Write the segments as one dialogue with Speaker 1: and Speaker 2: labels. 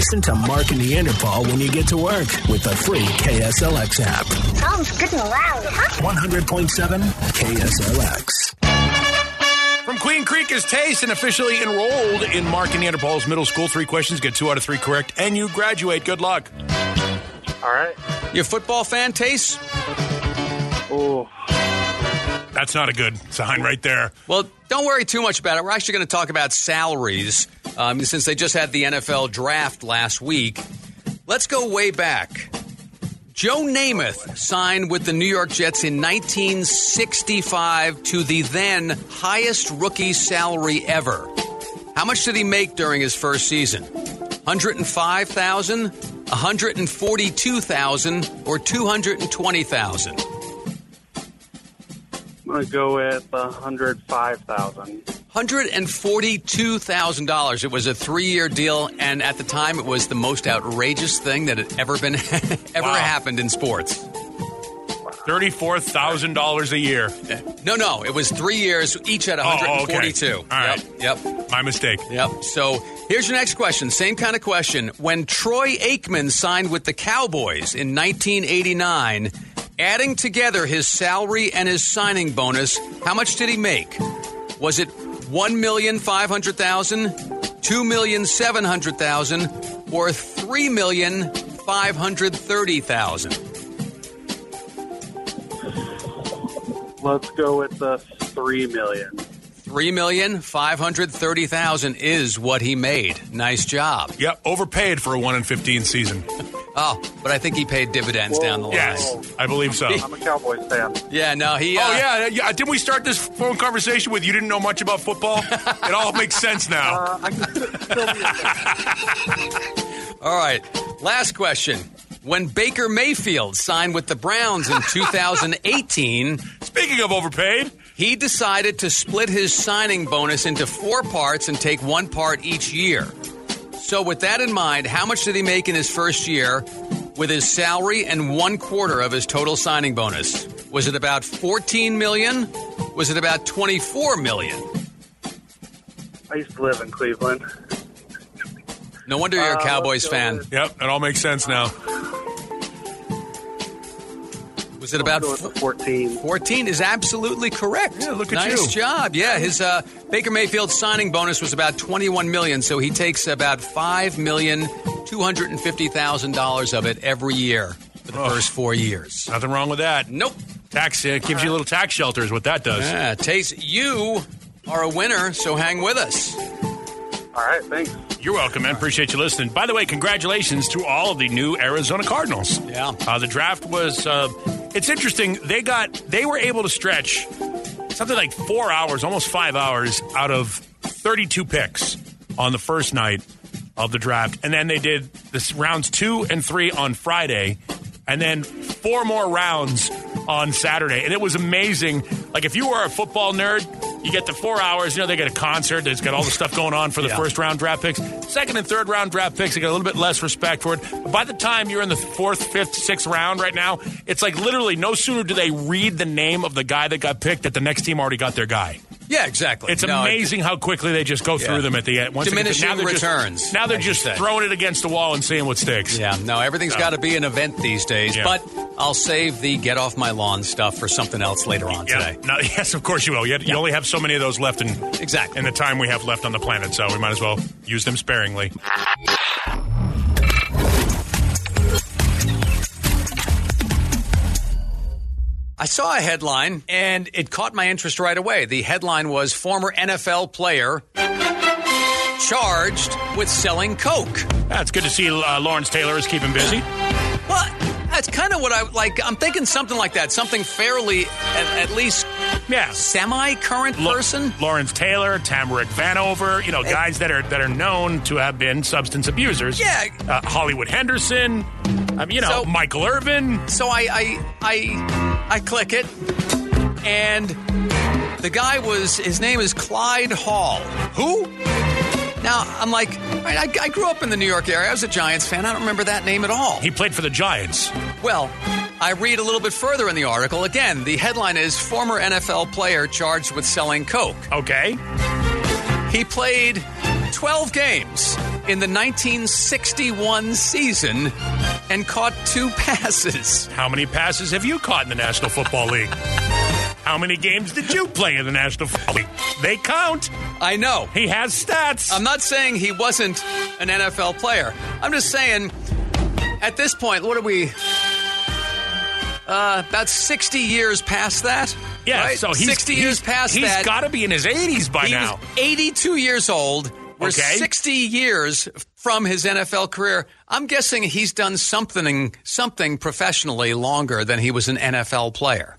Speaker 1: Listen to Mark and Neanderthal when you get to work with the free KSLX app.
Speaker 2: Sounds good and loud, huh?
Speaker 1: 100.7 KSLX.
Speaker 3: From Queen Creek is Tace and officially enrolled in Mark and Neanderthals Middle School. Three questions, get two out of three correct, and you graduate. Good luck.
Speaker 4: All right.
Speaker 5: You a football fan, Tace?
Speaker 4: Oh,
Speaker 3: That's not a good sign right there.
Speaker 5: Well, don't worry too much about it. We're actually going to talk about salaries um, since they just had the NFL draft last week. Let's go way back. Joe Namath signed with the New York Jets in 1965 to the then highest rookie salary ever. How much did he make during his first season? 105,000, 142,000, or 220,000?
Speaker 4: I'm gonna go with a hundred five thousand.
Speaker 5: $142,000. It was a three year deal, and at the time, it was the most outrageous thing that had ever been ever
Speaker 3: Wow.
Speaker 5: happened in sports.
Speaker 3: $34,000 a year.
Speaker 5: No, no, it was three years, each at
Speaker 3: Oh, okay.
Speaker 5: 142.
Speaker 3: All right.
Speaker 5: Yep, yep,
Speaker 3: My mistake.
Speaker 5: yep. So here's your next question. Same kind of question. When Troy Aikman signed with the Cowboys in 1989, adding together his salary and his signing bonus, how much did he make? Was it one million five hundred thousand, two million seven hundred thousand, or three million five hundred thirty thousand?
Speaker 4: Let's go with the three million.
Speaker 5: Three million five hundred thirty thousand is what he made. Nice job.
Speaker 3: Yep, overpaid for a 1 in 15 season.
Speaker 5: Oh, but I think he paid dividends down the line.
Speaker 3: Yes, I believe so.
Speaker 4: I'm a Cowboys fan.
Speaker 5: Yeah, no, he. Uh,
Speaker 3: Oh yeah, yeah. Didn't we start this phone conversation with you didn't know much about football? it all makes sense now.
Speaker 4: Uh, I can still be a fan.
Speaker 5: All right. Last question. When Baker Mayfield signed with the Browns in 2018,
Speaker 3: Speaking of overpaid,
Speaker 5: he decided to split his signing bonus into four parts and take one part each year. So, with that in mind, how much did he make in his first year with his salary and one quarter of his total signing bonus? Was it about 14 million? Was it about 24 million?
Speaker 4: I used to live in Cleveland.
Speaker 5: No wonder you're a
Speaker 4: Uh,
Speaker 5: Cowboys
Speaker 4: let's
Speaker 5: fan.
Speaker 4: with-
Speaker 3: yep, it all makes sense now.
Speaker 5: Was it about
Speaker 4: Let's go with the fourteen.
Speaker 5: 14 is absolutely correct.
Speaker 3: Yeah, look at
Speaker 5: nice
Speaker 3: you.
Speaker 5: job. Yeah, his uh, Baker Mayfield signing bonus was about 21 million, so he takes about five million two hundred and fifty thousand dollars of it every year for the
Speaker 3: Oh.
Speaker 5: first four years.
Speaker 3: Nothing wrong with that.
Speaker 5: Nope.
Speaker 3: Tax uh, gives you a little tax shelter is what that does.
Speaker 5: Yeah, Tace, you are a winner, so hang with us.
Speaker 4: All right, thanks.
Speaker 3: You're welcome, man. Appreciate you listening. By the way, congratulations to all of the new Arizona Cardinals.
Speaker 5: Yeah.
Speaker 3: Uh, the draft was. Uh, it's interesting. They got. They were able to stretch something like four hours, almost five hours, out of 32 picks on the first night of the draft, and then they did this rounds two and three on Friday, and then four more rounds on Saturday, and it was amazing. Like if you were a football nerd, you get the four hours. You know they get a concert that's got all the stuff going on for the
Speaker 5: Yeah.
Speaker 3: first round draft picks. Second and third round draft picks, they get a little bit less respect for it. But by the time you're in the fourth, fifth, sixth round right now, it's like literally no sooner do they read the name of the guy that got picked that the next team already got their guy.
Speaker 5: Yeah, exactly.
Speaker 3: It's
Speaker 5: No, it-
Speaker 3: amazing how quickly they just go through them at the end. Once they get to-
Speaker 5: Diminishing
Speaker 3: now they're just-
Speaker 5: returns,
Speaker 3: now they're just
Speaker 5: say.
Speaker 3: throwing it against the wall and seeing what sticks.
Speaker 5: Yeah, no, everything's
Speaker 3: So-
Speaker 5: got to be an event these days.
Speaker 3: Yeah.
Speaker 5: But I'll save the get off my lawn stuff for something else later on
Speaker 3: Yeah.
Speaker 5: today.
Speaker 3: No, yes, of course you will. You, you
Speaker 5: Yeah.
Speaker 3: only have so many of those left in
Speaker 5: Exactly.
Speaker 3: in the time we have left on the planet, so we might as well use them sparingly.
Speaker 5: I saw a headline and it caught my interest right away. The headline was former NFL player charged with selling coke.
Speaker 3: That's good to see uh, Lawrence Taylor is keeping busy.
Speaker 5: Well, that's kind of what I like. I'm thinking something like that, something fairly, at, at least
Speaker 3: Yeah.
Speaker 5: semi-current
Speaker 3: Lo-
Speaker 5: person.
Speaker 3: Lawrence Taylor, Tamarick Vanover, you know, guys that are that are known to have been substance abusers.
Speaker 5: Yeah.
Speaker 3: Uh, Hollywood Henderson, um, you know,
Speaker 5: So-
Speaker 3: Michael Irvin.
Speaker 5: So I, I, I, I click it, and the guy was his name is Clyde Hall.
Speaker 3: Who?
Speaker 5: Now I'm like, right, I, I grew up in the New York area. I was a Giants fan. I don't remember that name at all.
Speaker 3: He played for the Giants.
Speaker 5: Well, I read a little bit further in the article. Again, the headline is former NFL player charged with selling coke.
Speaker 3: Okay.
Speaker 5: He played 12 games in the 1961 season and caught two passes.
Speaker 3: How many passes have you caught in the National Football League? How many games did you play in the National Football League? They count.
Speaker 5: I know.
Speaker 3: He has stats.
Speaker 5: I'm not saying he wasn't an NFL player. I'm just saying, at this point, what are we? Uh, about 60 years past that.
Speaker 3: yeah,
Speaker 5: right?
Speaker 3: so he's
Speaker 5: 60
Speaker 3: he's-
Speaker 5: years past
Speaker 3: He's
Speaker 5: that.
Speaker 3: He's got to be in his 80s by
Speaker 5: he
Speaker 3: now.
Speaker 5: was 82 years old. We're
Speaker 3: Okay.
Speaker 5: 60 years from his NFL career. I'm guessing he's done something something professionally longer than he was an NFL player.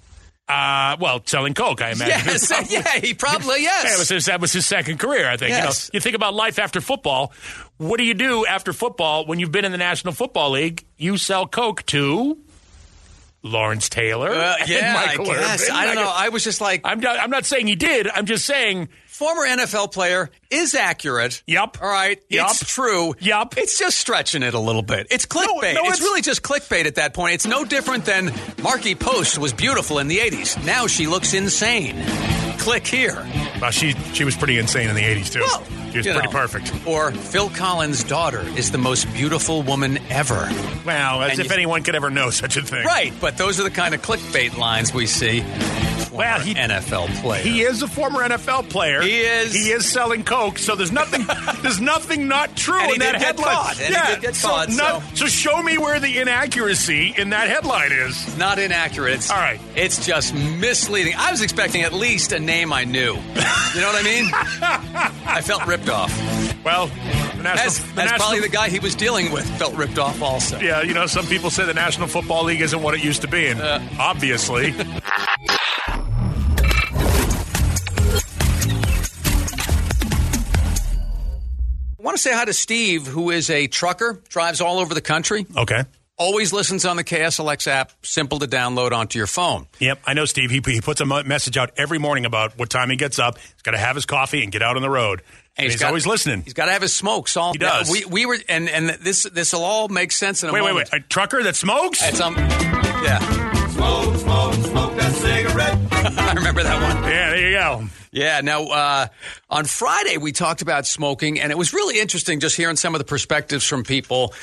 Speaker 3: Uh, well, selling coke, I imagine.
Speaker 5: Yes, yeah, he probably yes.
Speaker 3: Yeah, was his, that was his second career, I think.
Speaker 5: Yes.
Speaker 3: You know, you think about life after football. What do you do after football when you've been in the National Football League? You sell coke to Lawrence Taylor.
Speaker 5: Uh, yeah, I guess.
Speaker 3: Irvin.
Speaker 5: I don't know. I was just like,
Speaker 3: I'm not, I'm not saying he did. I'm just saying.
Speaker 5: former NFL player is accurate.
Speaker 3: Yep.
Speaker 5: All right.
Speaker 3: Yep.
Speaker 5: It's true.
Speaker 3: Yep.
Speaker 5: It's just stretching it a little bit. It's clickbait.
Speaker 3: no,
Speaker 5: it's,
Speaker 3: it's-
Speaker 5: really just clickbait at that point. It's no different than Markie Post was beautiful in the 80s. Now she looks insane. Click here.
Speaker 3: Well, she she was pretty insane in the 80s, too.
Speaker 5: Well,
Speaker 3: she was
Speaker 5: you
Speaker 3: pretty
Speaker 5: know.
Speaker 3: perfect.
Speaker 5: Or Phil Collins' daughter is the most beautiful woman ever.
Speaker 3: Well, as
Speaker 5: And
Speaker 3: if
Speaker 5: you-
Speaker 3: anyone could ever know such a thing.
Speaker 5: Right, but those are the kind of clickbait lines we see.
Speaker 3: Well, he-
Speaker 5: NFL player.
Speaker 3: He is a former NFL player.
Speaker 5: He is.
Speaker 3: He is selling coke. So there's nothing. there's nothing not true in that headline.
Speaker 5: caught,
Speaker 3: yeah. so,
Speaker 5: caught,
Speaker 3: not-
Speaker 5: so-
Speaker 3: so show me where the inaccuracy in that headline is.
Speaker 5: Not inaccurate. It's,
Speaker 3: All right.
Speaker 5: It's just misleading. I was expecting at least a name I knew. You know what I mean? I felt ripped off.
Speaker 3: Well, the national.
Speaker 5: As,
Speaker 3: the
Speaker 5: as
Speaker 3: national
Speaker 5: probably the guy he was dealing with felt ripped off also.
Speaker 3: yeah, you know, some people say the National Football League isn't what it used to be, and
Speaker 5: Uh.
Speaker 3: obviously,
Speaker 5: I want to say hi to Steve, who is a trucker, drives all over the country,
Speaker 3: okay.
Speaker 5: Always listens on the KSLX app, simple to download onto your phone.
Speaker 3: Yep, I know Steve. He, he puts a message out every morning about what time he gets up. He's got to have his coffee and get out on the road. And he's,
Speaker 5: got-
Speaker 3: always listening.
Speaker 5: He's got to have his smokes. All
Speaker 3: He does.
Speaker 5: We, we were, and and this this will all make sense in a
Speaker 3: Wait, wait,
Speaker 5: moment.
Speaker 3: wait! A trucker that smokes?
Speaker 5: At some, um, yeah,
Speaker 6: Smoke, smoke, smoke that cigarette.
Speaker 5: I remember that one.
Speaker 3: yeah, there you go.
Speaker 5: Yeah. Now, uh, on Friday, we talked about smoking, and it was really interesting just hearing some of the perspectives from people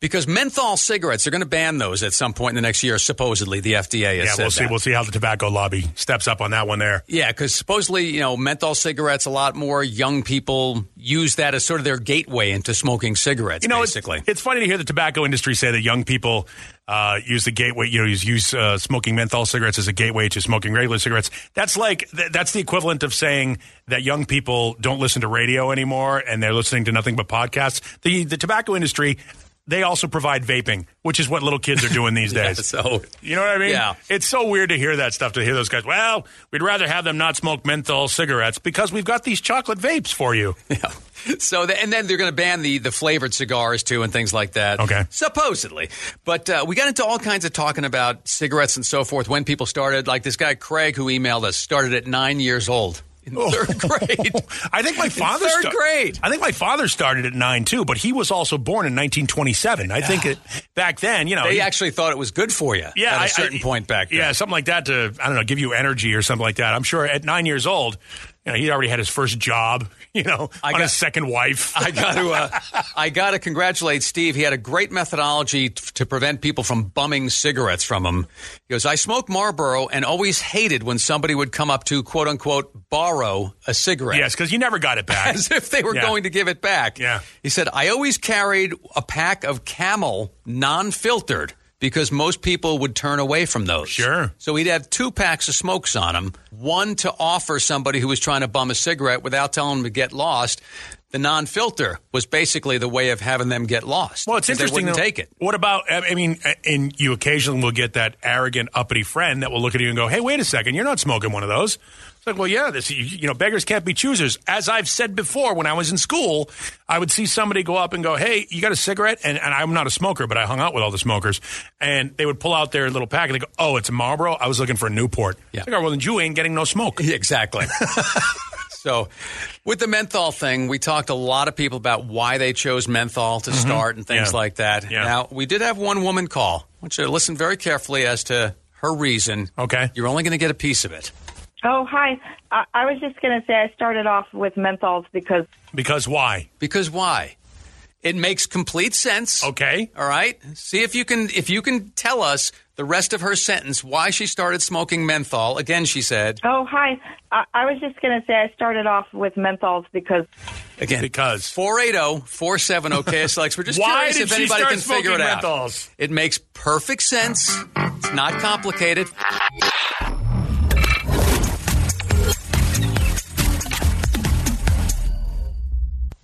Speaker 5: because menthol cigarettes, they're going to ban those at some point in the next year, supposedly. The FDA has
Speaker 3: Yeah, we'll see.
Speaker 5: that.
Speaker 3: We'll see how the tobacco lobby steps up on that one there.
Speaker 5: Yeah, because supposedly, you know, menthol cigarettes, a lot more young people use that as sort of their gateway into smoking cigarettes,
Speaker 3: You know, it's,
Speaker 5: basically.
Speaker 3: it's funny to hear the tobacco industry say that young people uh, use the gateway. You know, use, use uh, smoking menthol cigarettes as a gateway to smoking regular cigarettes. That's like th- that's the equivalent of saying that young people don't listen to radio anymore and they're listening to nothing but podcasts. The the tobacco industry. They also provide vaping, which is what little kids are doing these
Speaker 5: Yeah,
Speaker 3: days.
Speaker 5: so
Speaker 3: You know what I mean?
Speaker 5: Yeah.
Speaker 3: It's so weird to hear that stuff, to hear those guys. Well, we'd rather have them not smoke menthol cigarettes because we've got these chocolate vapes for you.
Speaker 5: Yeah. So the, and then they're going to ban the the flavored cigars too and things like that.
Speaker 3: Okay.
Speaker 5: Supposedly, but uh, we got into all kinds of talking about cigarettes and so forth when people started. Like this guy Craig who emailed us started at nine years old in third grade.
Speaker 3: I think my father
Speaker 5: third
Speaker 3: sta-
Speaker 5: grade.
Speaker 3: I think my father started at nine too, but he was also born in 1927. I think it, back then, you know,
Speaker 5: They
Speaker 3: he-
Speaker 5: actually thought it was good for you.
Speaker 3: yeah,
Speaker 5: at
Speaker 3: I-
Speaker 5: a certain
Speaker 3: I-
Speaker 5: point back then.
Speaker 3: Yeah, something like that to I don't know, give you energy or something like that. I'm sure at nine years old, you know, he already had his first job. You know,
Speaker 5: I
Speaker 3: on
Speaker 5: got-
Speaker 3: his second wife.
Speaker 5: I got to, uh, I got to congratulate Steve. He had a great methodology t- to prevent people from bumming cigarettes from him. He goes, "I smoke Marlboro and always hated when somebody would come up to quote unquote borrow a cigarette."
Speaker 3: yes, because you never got it back.
Speaker 5: As if they were
Speaker 3: Yeah.
Speaker 5: going to give it back.
Speaker 3: Yeah.
Speaker 5: He said, I always carried a pack of camel non filtered because most people would turn away from those.
Speaker 3: Sure.
Speaker 5: So he'd have two packs of smokes on him one to offer somebody who was trying to bum a cigarette without telling them to get lost. The non filter was basically the way of having them get lost.
Speaker 3: Well, it's interesting.
Speaker 5: They
Speaker 3: though.
Speaker 5: take it.
Speaker 3: What about? I mean, and you occasionally will get that arrogant, uppity friend that will look at you and go, "Hey, wait a second, you're not smoking one of those." It's like, well, yeah, this you, know, beggars can't be choosers. As I've said before, when I was in school, I would see somebody go up and go, "Hey, you got a cigarette?" And, and I'm not a smoker, but I hung out with all the smokers, and they would pull out their little pack and they go, "Oh, it's a Marlboro." I was looking for a Newport.
Speaker 5: Yeah.
Speaker 3: It's like, oh, well, then you ain't getting no smoke.
Speaker 5: Exactly. so, with the menthol thing, we talked a lot of people about why they chose menthol to start and things
Speaker 3: Mm-hmm. Yeah.
Speaker 5: like that.
Speaker 3: Yeah.
Speaker 5: Now, we did have one woman call. I want you to listen very carefully as to her reason.
Speaker 3: Okay.
Speaker 5: You're only going to get a piece of it.
Speaker 2: Oh, hi. I, I was just going to say I started off with menthols because
Speaker 3: Because why?
Speaker 5: Because why? It makes complete sense.
Speaker 3: Okay.
Speaker 5: All right. See if you can if you can tell us the rest of her sentence why she started smoking menthol. Again, she said.
Speaker 2: Oh, hi. I, I was just going to say I started off with menthols because
Speaker 5: Again,
Speaker 3: Because.
Speaker 5: 480-470 KSLX. We're just
Speaker 3: Why
Speaker 5: curious if anybody can figure it
Speaker 3: smoking
Speaker 5: out.
Speaker 3: menthols?
Speaker 5: It makes perfect sense. It's not complicated.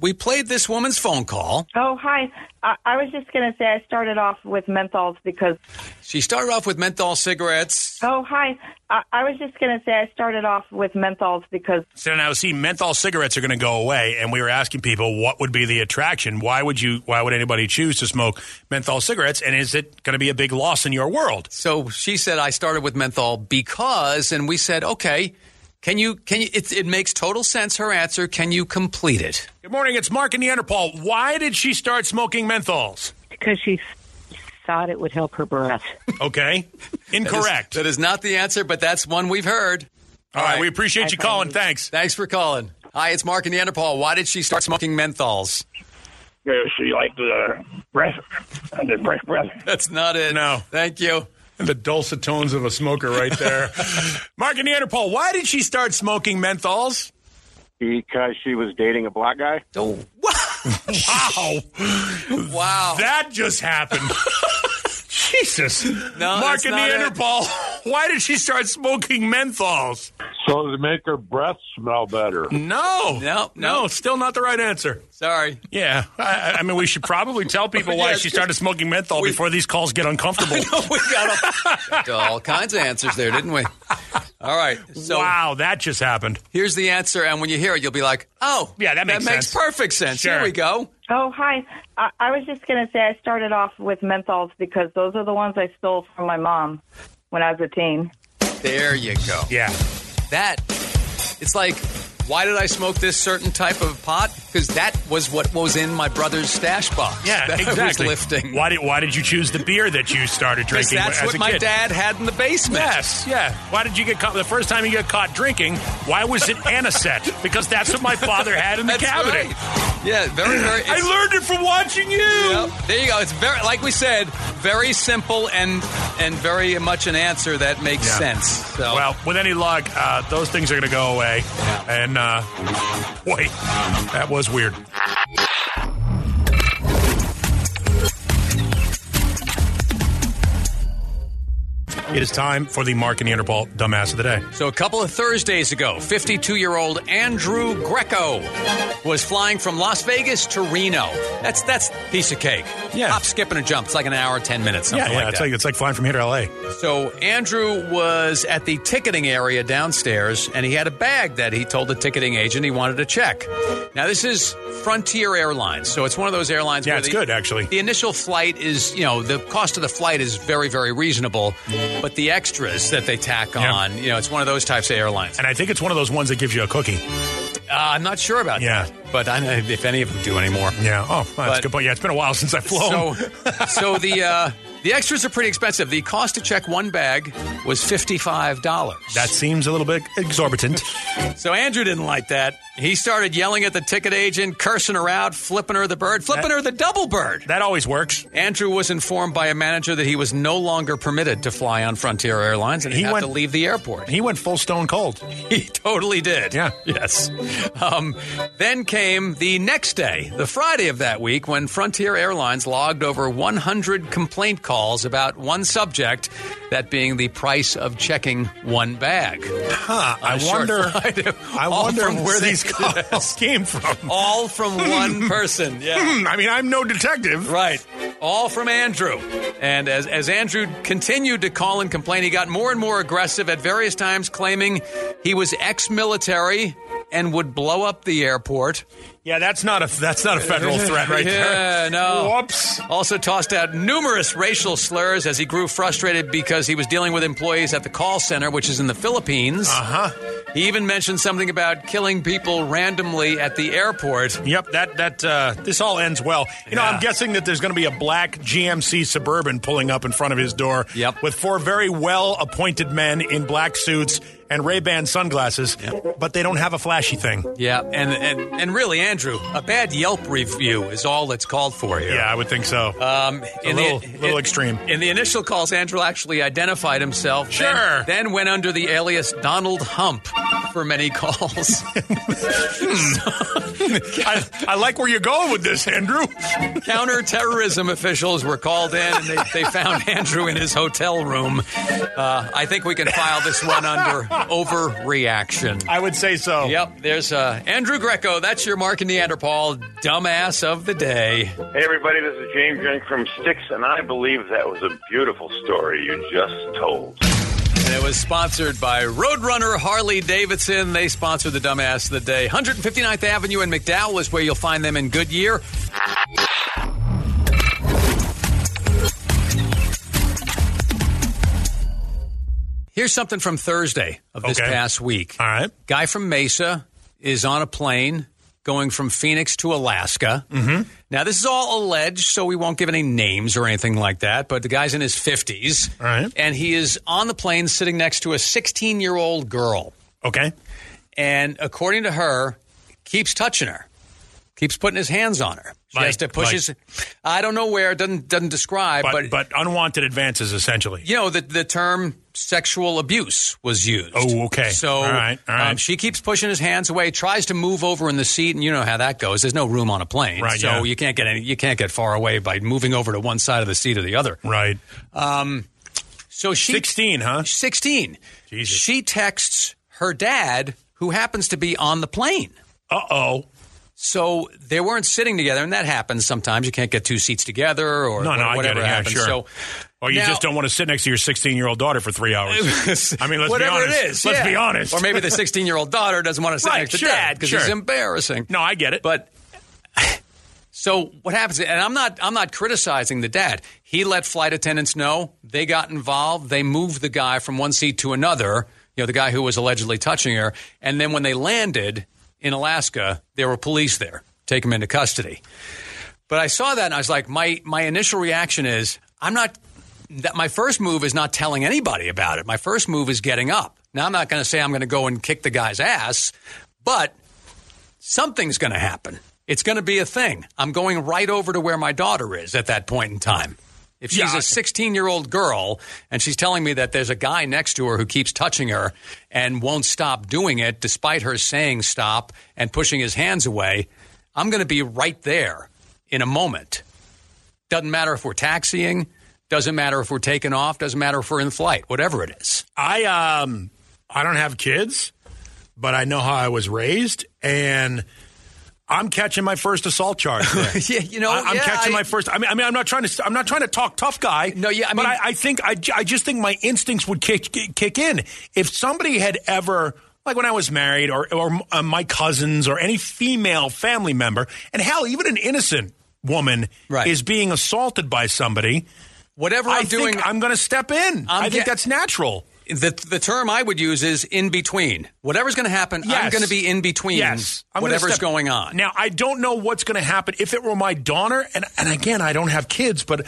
Speaker 5: We played this woman's phone call.
Speaker 2: oh, hi. I, I was just going to say I started off with menthols because
Speaker 5: She started off with menthol cigarettes.
Speaker 2: oh, hi. I, I was just going to say I started off with menthols because
Speaker 3: So now, see, menthol cigarettes are going to go away, and we were asking people what would be the attraction. Why would you? Why would anybody choose to smoke menthol cigarettes? And is it going to be a big loss in your world?
Speaker 5: So she said I started with menthol because, and we said, okay, can you? Can you? It, it makes total sense. Her answer. Can you complete it?
Speaker 3: Good morning, it's Mark and Neanderthal. Why did she start smoking menthols?
Speaker 7: because she thought it would help her breath.
Speaker 3: Okay, incorrect.
Speaker 5: That is not the answer, but that's one we've heard.
Speaker 3: All right, we appreciate you calling. Thanks.
Speaker 5: Thanks for calling. Hi, it's Mark and Neanderthal. Why did she start smoking menthols?
Speaker 8: Yeah, she liked the breath, the fresh breath.
Speaker 5: That's not it.
Speaker 3: No.
Speaker 5: Thank you.
Speaker 3: The dulcet tones of a smoker right there. Mark and Neanderthal, why did she start smoking menthols?
Speaker 8: Because she was dating a black guy.
Speaker 5: Oh,
Speaker 3: Wow,
Speaker 5: wow.
Speaker 3: that just happened. Jesus.
Speaker 5: No,
Speaker 3: Mark
Speaker 5: that's
Speaker 3: and
Speaker 5: not it.
Speaker 3: Neanderthal, why did she start smoking menthols?
Speaker 9: So to make her breath smell better.
Speaker 3: No.
Speaker 5: No,
Speaker 3: No,
Speaker 5: no.
Speaker 3: still not the right answer.
Speaker 5: Sorry.
Speaker 3: Yeah. I, I mean, we should probably tell people why
Speaker 5: Yes,
Speaker 3: she started smoking menthol
Speaker 5: we-
Speaker 3: before these calls get uncomfortable.
Speaker 5: we got all, all kinds of answers there, didn't we? All right. So
Speaker 3: wow, that just happened.
Speaker 5: here's the answer, and when you hear it, you'll be like, "Oh,
Speaker 3: Yeah, that makes
Speaker 5: makes
Speaker 3: sense.
Speaker 5: perfect sense."
Speaker 3: Sure.
Speaker 5: Here we go.
Speaker 2: Oh, hi. I, I was just going to say I started off with menthols because those are the ones I stole from my mom when I was a teen.
Speaker 5: There you go.
Speaker 3: Yeah.
Speaker 5: That it's like, why did I smoke this certain type of pot? Because that was what was in my brother's stash box.
Speaker 3: Yeah,
Speaker 5: that
Speaker 3: exactly.
Speaker 5: I was lifting.
Speaker 3: Why did Why did you choose the beer that you started drinking
Speaker 5: that's what my
Speaker 3: kid?
Speaker 5: dad had in the basement.
Speaker 3: Yes, yeah. Why did you get caught? The first time you got caught drinking, why was it anisette? Because that's what my father had in the cabinet.
Speaker 5: right. Yeah, very, very.
Speaker 3: I learned it from watching you.
Speaker 5: Yep. There you go. It's very, like we said, very simple and and very much an answer that makes
Speaker 3: Yeah.
Speaker 5: sense. So,
Speaker 3: Well, with any luck, uh, those things are going to go away. And, uh, Uh, boy, that was weird. It is time for the Mark and the Neanderthal Dumbass of the Day.
Speaker 5: So a couple of Thursdays ago, 52-year-old Andrew Greco was flying from Las Vegas to Reno. That's that's piece of cake.
Speaker 3: Yeah.
Speaker 5: Hop, skip, and a jump. It's like an hour, ten minutes, something
Speaker 3: yeah, yeah,
Speaker 5: like
Speaker 3: it's
Speaker 5: that.
Speaker 3: like it's like flying from here to L.A.
Speaker 5: So Andrew was at the ticketing area downstairs, and he had a bag that he told the ticketing agent he wanted to check. Now this is Frontier Airlines, so it's one of those airlines.
Speaker 3: Yeah,
Speaker 5: where
Speaker 3: it's
Speaker 5: the,
Speaker 3: good, actually.
Speaker 5: The initial flight is, you know, the cost of the flight is very, very reasonable, but the extras that they tack
Speaker 3: Yeah.
Speaker 5: on, you know, it's one of those types of airlines.
Speaker 3: And I think it's one of those ones that gives you a cookie.
Speaker 5: Uh, I'm not sure about
Speaker 3: Yeah.
Speaker 5: that, but I don't know if any of them do anymore.
Speaker 3: Yeah. Oh, that's a
Speaker 5: But-
Speaker 3: good point. Yeah, it's been a while since I've flown.
Speaker 5: So, so the uh, the extras are pretty expensive. The cost to check one bag was fifty five dollars.
Speaker 3: that seems a little bit exorbitant.
Speaker 5: So Andrew didn't like that. He started yelling at the ticket agent, cursing her out, flipping her the bird, flipping
Speaker 3: That-
Speaker 5: her the double bird.
Speaker 3: That always works.
Speaker 5: Andrew was informed by a manager that he was no longer permitted to fly on Frontier Airlines and he, had
Speaker 3: went-
Speaker 5: to leave the airport.
Speaker 3: He went full stone cold.
Speaker 5: He totally did.
Speaker 3: Yeah.
Speaker 5: Yes. Um, then came the next day, the Friday of that week, when Frontier Airlines logged over 100 complaint calls about one subject, that being the price of checking one bag.
Speaker 3: Huh. I
Speaker 5: On a short
Speaker 3: wonder. I wonder where
Speaker 5: the-
Speaker 3: these calls came from.
Speaker 5: All from one person. Yeah.
Speaker 3: Hmm, I mean, I'm no detective.
Speaker 5: Right. All from Andrew. And as, as Andrew continued to call and complain, he got more and more aggressive at various times, claiming he was ex military and would blow up the airport.
Speaker 3: Yeah, that's not a that's not a federal threat right
Speaker 5: yeah,
Speaker 3: there.
Speaker 5: no.
Speaker 3: Whoops.
Speaker 5: Also tossed out numerous racial slurs as he grew frustrated because he was dealing with employees at the call center, which is in the Philippines.
Speaker 3: Uh huh.
Speaker 5: He even mentioned something about killing people randomly at the airport.
Speaker 3: Yep. That that uh, this all ends well. You know, I'm guessing that there's going to be a black GMC Suburban pulling up in front of his door.
Speaker 5: Yep.
Speaker 3: With four very well appointed men in black suits and Ray Ban sunglasses, but they don't have a flashy thing.
Speaker 5: Yeah, and, and, and really, Andrew, a bad Yelp review is all that's called for here.
Speaker 3: Yeah, I would think so.
Speaker 5: Um,
Speaker 3: a little, little extreme.
Speaker 5: In the initial calls, Andrew actually identified himself.
Speaker 3: Sure.
Speaker 5: Then, then went under the alias Donald Hump for many calls.
Speaker 3: I, I like where you're going with this, Andrew.
Speaker 5: Counterterrorism officials were called in and they, they found Andrew in his hotel room. Uh, I think we can file this one under overreaction.
Speaker 3: I would say so.
Speaker 5: Yep, there's uh, Andrew Greco. That's your Mark and Neanderthal dumbass of the day.
Speaker 8: Hey, everybody, this is James Young from Styx, and I believe that was a beautiful story you just told.
Speaker 5: And it was sponsored by Roadrunner Harley Davidson. They sponsor the dumbass of the day. 159th Avenue in McDowell is where you'll find them in Goodyear. Here's something from Thursday of this
Speaker 3: Okay.
Speaker 5: past week.
Speaker 3: All right.
Speaker 5: Guy from Mesa is on a plane going from Phoenix to Alaska. Mm-hmm. Now, this is all alleged, so we won't give any names or anything like that, but the guy's in his 50s.
Speaker 3: All right.
Speaker 5: And he is on the plane sitting next to a 16 year old girl.
Speaker 3: Okay.
Speaker 5: And according to her, keeps touching her, keeps putting his hands on her. She
Speaker 3: Like-
Speaker 5: has to push
Speaker 3: like-
Speaker 5: his. I don't know where, doesn't, doesn't describe,
Speaker 3: But,
Speaker 5: but,
Speaker 3: but unwanted advances, essentially.
Speaker 5: you know, the, the term sexual abuse was used.
Speaker 3: Oh, okay.
Speaker 5: So
Speaker 3: All right, all right.
Speaker 5: Um, she keeps pushing his hands away, tries to move over in the seat, and you know how that goes. There's no room on a plane,
Speaker 3: Right,
Speaker 5: so
Speaker 3: yeah.
Speaker 5: you can't get any. You can't get far away by moving over to one side of the seat or the other.
Speaker 3: Right.
Speaker 5: Um, So she
Speaker 3: 16, huh?
Speaker 5: 16.
Speaker 3: Jesus.
Speaker 5: She texts her dad, who happens to be on the plane.
Speaker 3: Uh oh.
Speaker 5: So they weren't sitting together, and that happens sometimes. You can't get two seats together, or
Speaker 3: No, no, I get
Speaker 5: whatever
Speaker 3: it. Yeah,
Speaker 5: happens.
Speaker 3: sure.
Speaker 5: So,
Speaker 3: Or you
Speaker 5: Now-
Speaker 3: just don't want to sit next to your 16 year old daughter for three hours. I mean, let's
Speaker 5: whatever
Speaker 3: be honest.
Speaker 5: it is,
Speaker 3: Let's
Speaker 5: yeah.
Speaker 3: be honest.
Speaker 5: Or maybe the 16 year old daughter doesn't want to sit
Speaker 3: Right,
Speaker 5: next to
Speaker 3: sure,
Speaker 5: dad because
Speaker 3: sure.
Speaker 5: it's embarrassing.
Speaker 3: no, I get it.
Speaker 5: But so what happens? And I'm not I'm not criticizing the dad. He let flight attendants know. They got involved. They moved the guy from one seat to another. You know, the guy who was allegedly touching her. And then when they landed in Alaska, there were police there. Take him into custody. But I saw that and I was like, my my initial reaction is I'm not. That my first move is not telling anybody about it. My first move is getting up. Now I'm not going to say I'm going to go and kick the guy's ass, but something's going to happen. It's going to be a thing. I'm going right over to where my daughter is at that point in time. If she's
Speaker 3: Yeah.
Speaker 5: a 16 year old girl and she's telling me that there's a guy next to her who keeps touching her and won't stop doing it despite her saying stop and pushing his hands away, I'm going to be right there in a moment. Doesn't matter if we're taxiing, doesn't matter if we're taking off, doesn't matter if we're in flight, whatever it is.
Speaker 3: I um I don't have kids, but I know how I was raised, and I'm catching my first assault charge.
Speaker 5: yeah, you know,
Speaker 3: I, am
Speaker 5: yeah,
Speaker 3: catching
Speaker 5: I-
Speaker 3: my first. I mean, I mean, I'm not trying to. I'm not trying to talk tough guy.
Speaker 5: No, yeah, I
Speaker 3: but I, I think I, I just think my instincts would kick kick in if somebody had ever. Like when I was married, or or uh, my cousins, or any female family member, and hell, even an innocent woman
Speaker 5: Right.
Speaker 3: is being assaulted by somebody.
Speaker 5: Whatever I'm doing,
Speaker 3: I'm going to step in. i think
Speaker 5: get-
Speaker 3: that's natural.
Speaker 5: The the term I would use is in between. Whatever's going to happen, I'm going to be in between
Speaker 3: Yes, I'm
Speaker 5: whatever's
Speaker 3: step-
Speaker 5: going on.
Speaker 3: Now, I don't know what's going to happen if it were my daughter, and and again, I don't have kids, but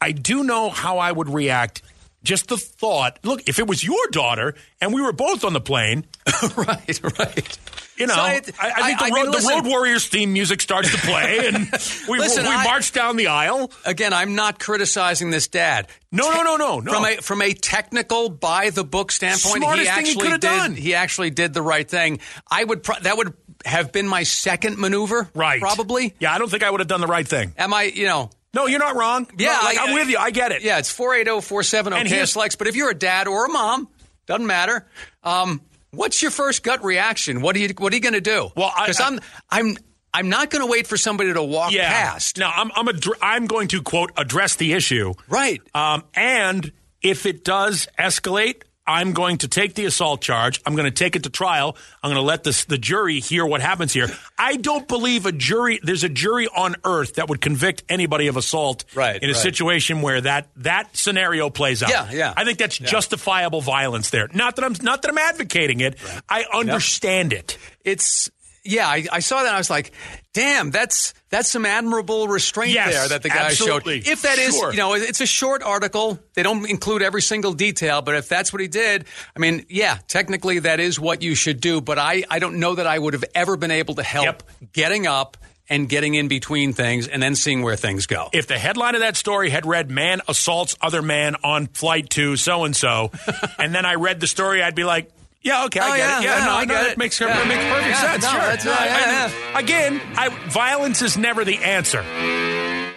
Speaker 3: I do know how I would react. Just the thought. Look, if it was your daughter and we were both on the plane,
Speaker 5: right, right.
Speaker 3: you know,
Speaker 5: So
Speaker 3: I,
Speaker 5: I-
Speaker 3: I think the,
Speaker 5: I
Speaker 3: road,
Speaker 5: mean,
Speaker 3: the
Speaker 5: listen-
Speaker 3: Road Warriors theme music starts to play, and we,
Speaker 5: Listen,
Speaker 3: we march down the aisle.
Speaker 5: Again, I'm not criticizing this dad.
Speaker 3: No, no, no, no, no.
Speaker 5: From a from a technical by the book standpoint,
Speaker 3: Smartest
Speaker 5: he
Speaker 3: thing he
Speaker 5: actually did.
Speaker 3: done.
Speaker 5: He actually did the right thing. I would pro- that would have been my second maneuver,
Speaker 3: Right.
Speaker 5: Probably.
Speaker 3: Yeah, I don't think I would have done the right thing.
Speaker 5: Am I? You know.
Speaker 3: No, you're not wrong.
Speaker 5: Yeah,
Speaker 3: No, like,
Speaker 5: I-
Speaker 3: I'm with you. I get it.
Speaker 5: Yeah, it's 480-470
Speaker 3: And here's-
Speaker 5: KSLX. But if you're a dad or a mom, doesn't matter. Um, what's your first gut reaction? What are you What are you going to do?
Speaker 3: Well,
Speaker 5: because I'm I'm I'm not going to wait for somebody to walk
Speaker 3: yeah.
Speaker 5: past.
Speaker 3: Now, I'm I'm, addr- I'm going to quote address the issue.
Speaker 5: Right.
Speaker 3: Um, and if it does escalate, I'm going to take the assault charge. I'm going to take it to trial. I'm going to let this, the jury hear what happens here. I don't believe a jury. There's a jury on earth that would convict anybody of assault
Speaker 5: Right,
Speaker 3: in a
Speaker 5: right.
Speaker 3: situation where that that scenario plays out.
Speaker 5: Yeah, yeah.
Speaker 3: I think that's justifiable violence there. Not that I'm not that I'm advocating it. I understand it.
Speaker 5: It's yeah, I, I saw that. and I was like, damn, that's that's some admirable restraint
Speaker 3: Yes,
Speaker 5: there that the guy
Speaker 3: absolutely.
Speaker 5: showed. If that is,
Speaker 3: Sure.
Speaker 5: you know, it's a short article. They don't include every single detail, but if that's what he did, I mean, yeah, technically that is what you should do. But I, I don't know that I would have ever been able to help
Speaker 3: Yep.
Speaker 5: getting up and getting in between things and then seeing where things go.
Speaker 3: If the headline of that story had read "Man assaults other man on flight to so and so," and then I read the story, I'd be like. Yeah, okay, I
Speaker 5: Oh,
Speaker 3: get
Speaker 5: yeah,
Speaker 3: it. Yeah,
Speaker 5: yeah,
Speaker 3: no,
Speaker 5: I
Speaker 3: no,
Speaker 5: get
Speaker 3: that
Speaker 5: it.
Speaker 3: makes,
Speaker 5: Yeah.
Speaker 3: makes perfect sense.
Speaker 5: no,
Speaker 3: sure.
Speaker 5: that's right,
Speaker 3: I-
Speaker 5: yeah,
Speaker 3: I- Again, I, violence is never the answer.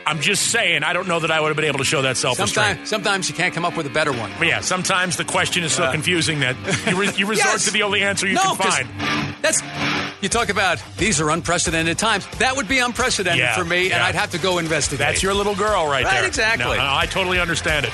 Speaker 3: I'm just saying, I don't know that I would have been able to show that self restraint.
Speaker 5: Sometimes, sometimes you can't come up with a better one.
Speaker 3: But yeah, sometimes the question is so confusing that you, re- you resort
Speaker 5: Yes.
Speaker 3: to the only answer you
Speaker 5: no,
Speaker 3: can find.
Speaker 5: That's you talk about these are unprecedented times. That would be unprecedented for me, and. I'd have to go investigate.
Speaker 3: That's your little girl right,
Speaker 5: Right,
Speaker 3: there.
Speaker 5: exactly.
Speaker 3: No, no, I totally understand it.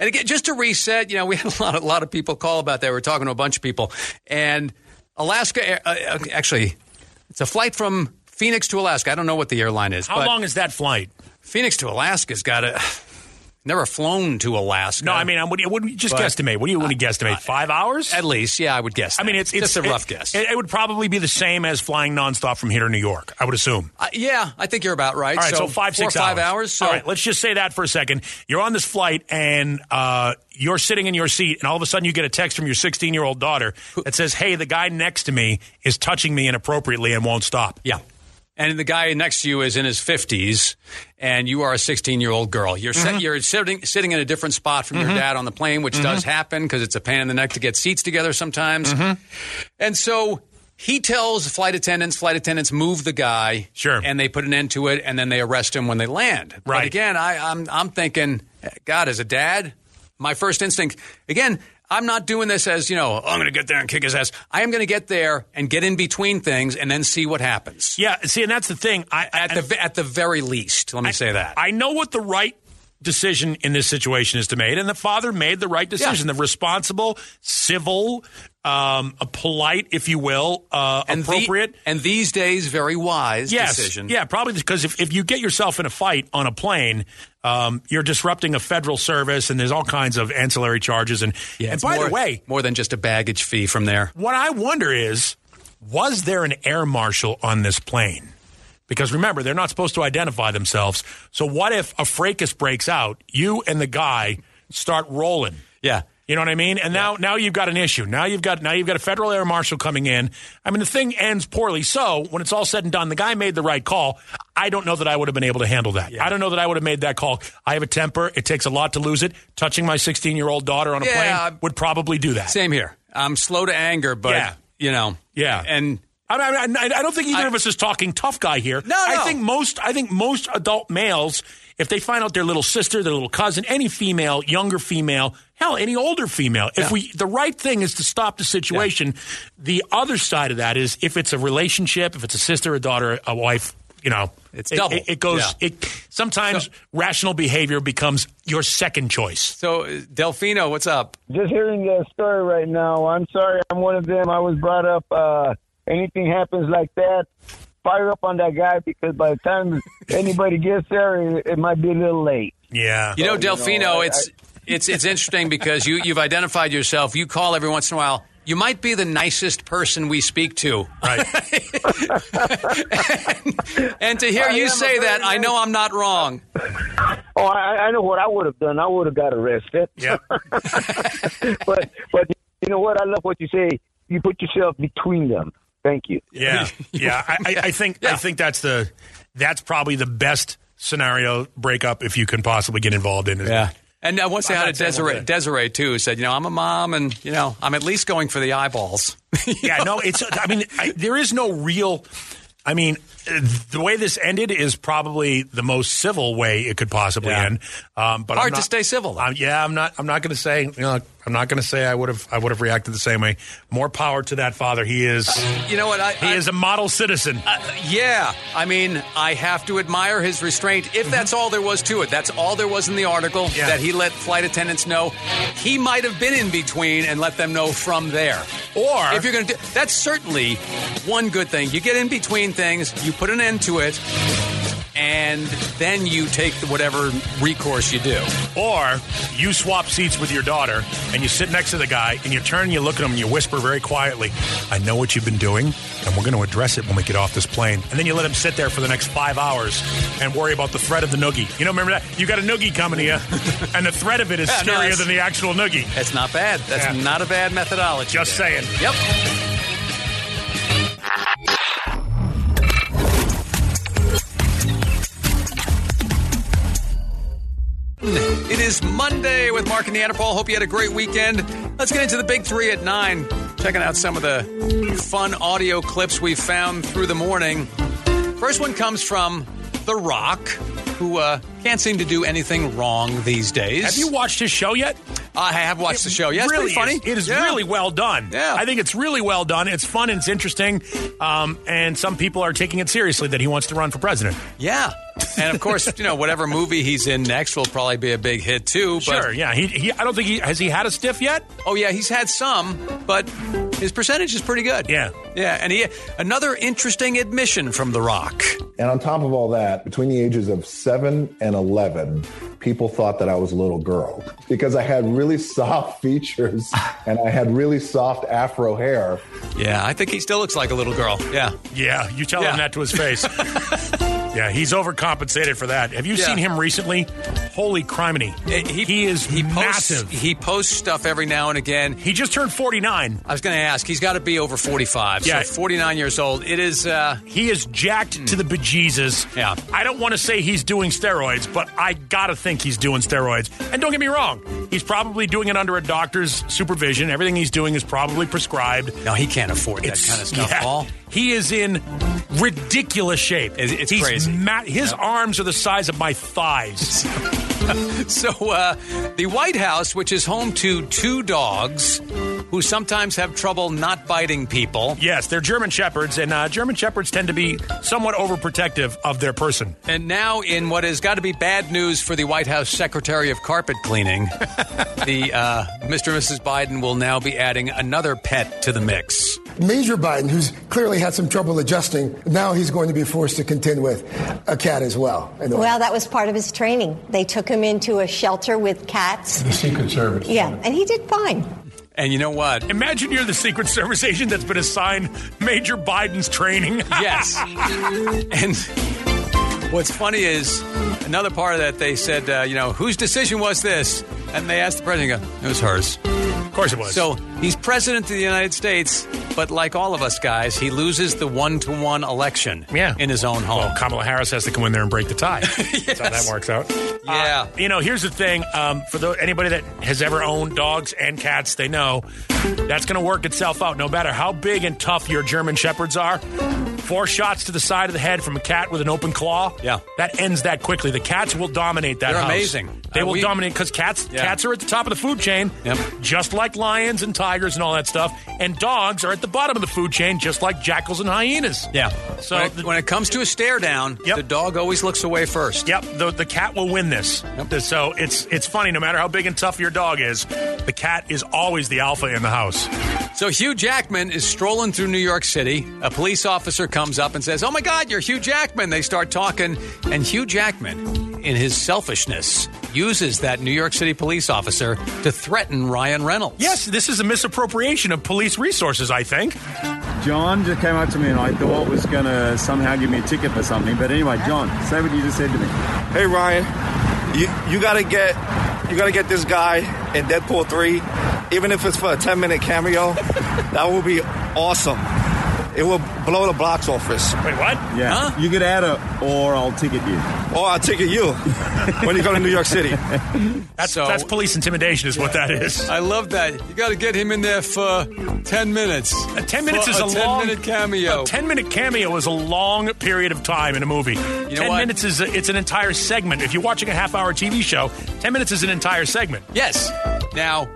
Speaker 5: And again, just to reset, you know, we had a lot, of, a lot of people call about that. We are talking to a bunch of people, and Alaska, uh, uh, actually, it's a flight from Phoenix to Alaska. I don't know what the airline is.
Speaker 3: How long is that flight?
Speaker 5: Phoenix to Alaska's got a. Never flown to Alaska.
Speaker 3: No, I mean, I'm, what, do you- what, do you- just
Speaker 5: But-
Speaker 3: guesstimate. What do you want to guesstimate? Five hours?
Speaker 5: at least, yeah, I would guess.
Speaker 3: I mean, it's, it's
Speaker 5: just a rough
Speaker 3: it-
Speaker 5: guess.
Speaker 3: It, it would probably be the same as flying nonstop from here to New York. I would assume.
Speaker 5: Uh, yeah, I think you're about right.
Speaker 3: All right, so, five,
Speaker 5: four or
Speaker 3: six
Speaker 5: five hours. So
Speaker 3: All right, let's just say that for a second. You're on this flight and uh, you're sitting in your seat, and all of a sudden you get a text from your 16 year old daughter that says, "Hey, the guy next to me is touching me inappropriately and won't stop."
Speaker 5: Yeah. And the guy next to you is in his 50s, and you are a 16 year old girl. You're,
Speaker 3: Mm-hmm.
Speaker 5: you're sitting, sitting in a different spot from your dad on the plane, which does happen because it's a pain in the neck to get seats together sometimes.
Speaker 3: Mm-hmm.
Speaker 5: And so he tells flight attendants, flight attendants move the guy.
Speaker 3: Sure.
Speaker 5: And they put an end to it, and then they arrest him when they land. But
Speaker 3: Right.
Speaker 5: again, I, I'm, I'm thinking, God, as a dad, my first instinct, again, I'm not doing this as, you know, oh, I'm going to get there and kick his ass. I am going to get there and get in between things and then see what happens.
Speaker 3: Yeah, see, and that's the thing. I,
Speaker 5: At
Speaker 3: and-
Speaker 5: the at the very least, let me say that.
Speaker 3: I know what the right decision in this situation is to make, and the father made the right decision.
Speaker 5: Yeah.
Speaker 3: The responsible, civil, um, a polite, if you will, uh,
Speaker 5: and the-
Speaker 3: appropriate.
Speaker 5: and these days, very wise
Speaker 3: yes,
Speaker 5: decision.
Speaker 3: yeah, probably because if, if you get yourself in a fight on a plane, um, you're disrupting a federal service, and there's all kinds of ancillary charges. And
Speaker 5: Yeah,
Speaker 3: and by
Speaker 5: more,
Speaker 3: the way,
Speaker 5: more than just a baggage fee from there.
Speaker 3: what I wonder is, was there an air marshal on this plane? Because remember, they're not supposed to identify themselves. So what if a fracas breaks out? You and the guy start rolling.
Speaker 5: Yeah.
Speaker 3: You know what I mean? And now, now you've got an issue. Now you've got now you've got a federal air marshal coming in. I mean, the thing ends poorly. So when it's all said and done, the guy made the right call. I don't know that I would have been able to handle that. I don't know that I would have made that call. I have a temper. It takes a lot to lose it. Touching my 16 year old daughter on a
Speaker 5: Yeah.
Speaker 3: plane would probably do that.
Speaker 5: Same here. I'm slow to anger, but
Speaker 3: Yeah.
Speaker 5: you know,
Speaker 3: Yeah.
Speaker 5: and
Speaker 3: I, mean, I, I don't think either
Speaker 5: I-
Speaker 3: of us is talking tough guy here.
Speaker 5: No,
Speaker 3: I think most. I think most adult males, if they find out their little sister, their little cousin, any female, younger female, hell, any older female, if
Speaker 5: Yeah.
Speaker 3: we, the right thing is to stop the situation. The other side of that is if it's a relationship, if it's a sister, a daughter, a wife, you know,
Speaker 5: It's
Speaker 3: it,
Speaker 5: double.
Speaker 3: It, it goes.
Speaker 5: Yeah.
Speaker 3: It sometimes rational behavior becomes your second choice.
Speaker 5: so uh, Delfino, what's up?
Speaker 10: just hearing the story right now. I'm sorry, I'm one of them. I was brought up. Uh, anything happens like that, fire up on that guy because by the time anybody gets there, it, it might be a little late.
Speaker 3: Yeah.
Speaker 5: You know,
Speaker 10: you know, I-
Speaker 5: it's it's it's interesting because you you've identified yourself. You call every once in a while. You might be the nicest person we speak to,
Speaker 3: Right.
Speaker 5: and to hear
Speaker 10: I
Speaker 5: you say
Speaker 10: very
Speaker 5: that, I know I'm not wrong.
Speaker 10: Oh, I, I know what I would have done. I would have got arrested.
Speaker 3: yeah.
Speaker 10: but but you know what? I love what you say. You put yourself between them. Thank you.
Speaker 3: Yeah, yeah. I, I, I think I think that's the that's probably the best scenario breakup if you can possibly get involved in. it. Yeah.
Speaker 5: And I want to say hi to Desiree. Desiree too said, you know, I'm a mom, and you know, I'm at least going for the eyeballs.
Speaker 3: yeah. No, it's. I mean, I, there is no real. I mean, the way this ended is probably the most civil way it could possibly
Speaker 5: Yeah.
Speaker 3: end. Um, but
Speaker 5: Hard
Speaker 3: I'm
Speaker 5: to stay civil,
Speaker 3: yeah, I'm not. I'm not going to say. You know, I'm not going to say I would have. I would have reacted the same way. More power to that father. He is.
Speaker 5: You know what? I,
Speaker 3: He
Speaker 5: I-
Speaker 3: is a model citizen.
Speaker 5: Yeah, I mean, I have to admire his restraint. If that's all there was to it, that's all there was in the article
Speaker 3: Mm-hmm. Yeah.
Speaker 5: that he let flight attendants know. He might have been in between and let them know from there.
Speaker 3: Or-
Speaker 5: if you're going to do that's certainly one good thing. You get in between things, you put an end to it, and then you take the, whatever recourse you do.
Speaker 3: Or you swap seats with your daughter and you sit next to the guy and you turn and you look at him and you whisper very quietly, I know what you've been doing and we're going to address it when we get off this plane. And then you let him sit there for the next five hours and worry about the threat of the noogie. You know, remember that? You got a noogie coming to you and the threat of it is
Speaker 5: Yeah,
Speaker 3: scarier
Speaker 5: that's-
Speaker 3: than the actual noogie.
Speaker 5: That's not bad. That's
Speaker 3: Yeah.
Speaker 5: not a bad methodology.
Speaker 3: Just
Speaker 5: there.
Speaker 3: saying.
Speaker 5: Yep. It is Monday with Mark and Neanderthal. Hope you had a great weekend. Let's get into the big three at nine. Checking out some of the fun audio clips we found through the morning. First one comes from The Rock, who uh, can't seem to do anything wrong these days.
Speaker 3: Have you watched his show yet?
Speaker 5: I have watched the show. Yeah, it's
Speaker 3: really
Speaker 5: pretty funny.
Speaker 3: is- it is
Speaker 5: Yeah.
Speaker 3: really well done.
Speaker 5: Yeah.
Speaker 3: I think it's really well done. It's fun and it's interesting. Um, and some people are taking it seriously that he wants to run for president.
Speaker 5: Yeah. And of course, you know, whatever movie he's in next will probably be a big hit too. But,
Speaker 3: Sure, yeah. He, he, I don't think he has he had a stiff yet.
Speaker 5: Oh yeah, he's had some, but his percentage is pretty good.
Speaker 3: Yeah.
Speaker 5: Yeah, and he another interesting admission from The Rock.
Speaker 11: And on top of all that, between the ages of 7 and 11, people thought that I was a little girl because I had really soft features and I had really soft afro hair.
Speaker 5: Yeah, I think he still looks like a little girl. Yeah.
Speaker 3: Yeah, you tell
Speaker 5: Yeah.
Speaker 3: him that to his face. yeah, he's overcompensated for that. Have you
Speaker 5: Yeah.
Speaker 3: seen him recently? Holy criminy. He, is
Speaker 5: He posts
Speaker 3: massive.
Speaker 5: he posts stuff every now and again.
Speaker 3: He just turned 49.
Speaker 5: I was going to ask, he's got to be over 45.
Speaker 3: Yeah.
Speaker 5: So 49 years old. It is uh
Speaker 3: He is jacked to the bejesus.
Speaker 5: Yeah.
Speaker 3: I don't want to say he's doing steroids, but I gotta think he's doing steroids. And don't get me wrong, he's probably doing it under a doctor's supervision. Everything he's doing is probably prescribed.
Speaker 5: No, he can't afford that kind of stuff,
Speaker 3: yeah.
Speaker 5: Paul.
Speaker 3: He is in ridiculous shape.
Speaker 5: It's- it's
Speaker 3: he's
Speaker 5: crazy.
Speaker 3: ma- his arms are the size of my thighs.
Speaker 5: So, uh, the White House, which is home to two dogs who sometimes have trouble not biting people,
Speaker 3: yes, they're German shepherds, and uh, German shepherds tend to be somewhat overprotective of their person.
Speaker 5: and now in what has got to be bad news for the White House Secretary of Carpet Cleaning, the uh, Mr. and Mrs. Biden will now be adding another pet to the mix.
Speaker 12: Major Biden, who's clearly had some trouble adjusting, now he's going to be forced to contend with a cat as well.
Speaker 13: Well, that was part of his training. They took him into a shelter with cats.
Speaker 12: the Secret Service.
Speaker 13: Yeah, and he did fine.
Speaker 5: And you know what?
Speaker 3: Imagine you're the Secret Service agent that's been assigned Major Biden's training.
Speaker 5: Yes. and what's funny is another part of that they said, uh, you know, whose decision was this? And they asked the president, go, it was hers.
Speaker 3: Of course it was.
Speaker 5: So he's president of the United States, but like all of us guys, he loses the one to one election
Speaker 3: Yeah.
Speaker 5: in his own home.
Speaker 3: Well, Kamala Harris has to come in there and break the tie. That's how that works out.
Speaker 5: Yeah.
Speaker 3: Uh, you know, here's the thing. Um, for the, anybody that has ever owned dogs and cats, they know that's going to work itself out. No matter how big and tough your German shepherds are, four shots to the side of the head from a cat with an open claw.
Speaker 5: Yeah.
Speaker 3: that ends that quickly. The cats will dominate that.
Speaker 5: They're
Speaker 3: house.
Speaker 5: amazing.
Speaker 3: They
Speaker 5: Uh,
Speaker 3: will
Speaker 5: we-
Speaker 3: dominate because cats
Speaker 5: Yeah.
Speaker 3: cats are at the top of the food chain.
Speaker 5: Yep.
Speaker 3: just like lions and tigers and all that stuff. And dogs are at the bottom of the food chain, just like jackals and hyenas.
Speaker 5: yeah.
Speaker 3: So
Speaker 5: when, it,
Speaker 3: the-
Speaker 5: when it comes to a stare down,
Speaker 3: Yep.
Speaker 5: the dog always looks away first.
Speaker 3: Yep, the, the cat will win this. So it's it's funny. No matter how big and tough your dog is, the cat is always the alpha in the house.
Speaker 5: So Hugh Jackman is strolling through New York City. A police officer comes up and says, "Oh my God, you're Hugh Jackman." They start talking, and Hugh Jackman, in his selfishness, uses that New York City police officer to threaten Ryan Reynolds.
Speaker 3: Yes, this is a misappropriation of police resources. I think.
Speaker 14: John just came up to me and I thought was going to somehow give me a ticket for something. But anyway, John, say what you just said to me.
Speaker 15: Hey Ryan, you you gotta get you gotta get this guy in Deadpool three, even if it's for a ten minute cameo. that will be awesome. It will blow the box office.
Speaker 3: Wait, what?
Speaker 14: Yeah. You get add of, or I'll ticket you.
Speaker 15: Or I'll ticket you when you go to New York City.
Speaker 3: That's
Speaker 5: So-
Speaker 3: that's police intimidation, is what that is.
Speaker 5: I love that. You got to get him in there for ten minutes.
Speaker 3: A ten minutes
Speaker 5: For
Speaker 3: is a,
Speaker 5: a 10
Speaker 3: long
Speaker 5: minute cameo.
Speaker 3: A ten minute cameo is a long period of time in a movie.
Speaker 5: You know
Speaker 3: ten
Speaker 5: what?
Speaker 3: minutes is a, it's an entire segment. If you're watching a half hour TV show, ten minutes is an entire segment.
Speaker 5: Yes. Now,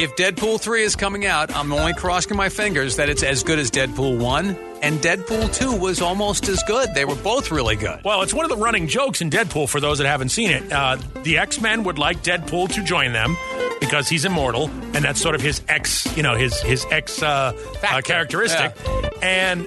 Speaker 5: if Deadpool 3 is coming out, I'm only crossing my fingers that it's as good as Deadpool 1, and Deadpool 2 was almost as good. They were both really good.
Speaker 3: Well, it's one of the running jokes in Deadpool for those that haven't seen it. Uh, the X Men would like Deadpool to join them because he's immortal, and that's sort of his X, you know, his his X uh, uh, characteristic. And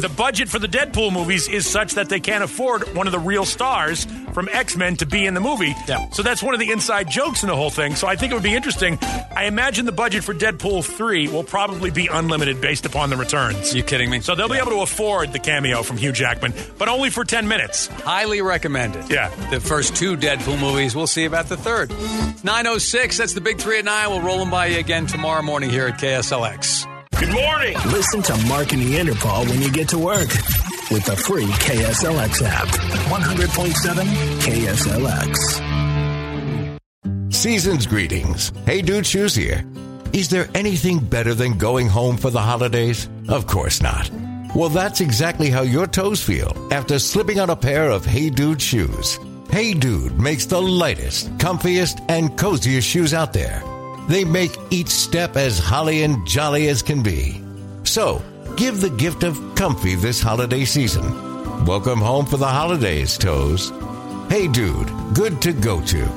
Speaker 3: the budget for the Deadpool movies is such that they can't afford one of the real stars from X Men to be in the movie.
Speaker 5: Yeah.
Speaker 3: So that's one of the inside jokes in the whole thing. So I think it would be interesting. I imagine the budget for Deadpool 3 will probably be unlimited based upon the returns.
Speaker 5: You kidding me?
Speaker 3: So they'll be able to afford the cameo from Hugh Jackman, but only for 10 minutes.
Speaker 5: Highly recommended.
Speaker 3: Yeah.
Speaker 5: The first two Deadpool movies. We'll see about the third. 906, that's the big three at nine. We'll roll them by you again tomorrow morning here at KSLX.
Speaker 1: Good morning. Listen to Mark and Neanderthal when you get to work with the free KSLX app. 100.7 KSLX.
Speaker 16: Season's greetings. Hey Dude Shoes here. Is there anything better than going home for the holidays? Of course not. Well, that's exactly how your toes feel after slipping on a pair of Hey Dude shoes. Hey Dude makes the lightest, comfiest, and coziest shoes out there. They make each step as holly and jolly as can be. So, give the gift of comfy this holiday season. Welcome home for the holidays, toes. Hey Dude, good to go to.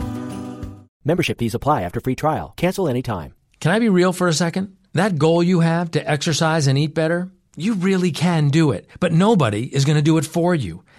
Speaker 17: Membership fees apply after free trial. Cancel anytime.
Speaker 18: Can I be real for a second? That goal you have to exercise and eat better, you really can do it, but nobody is going to do it for you.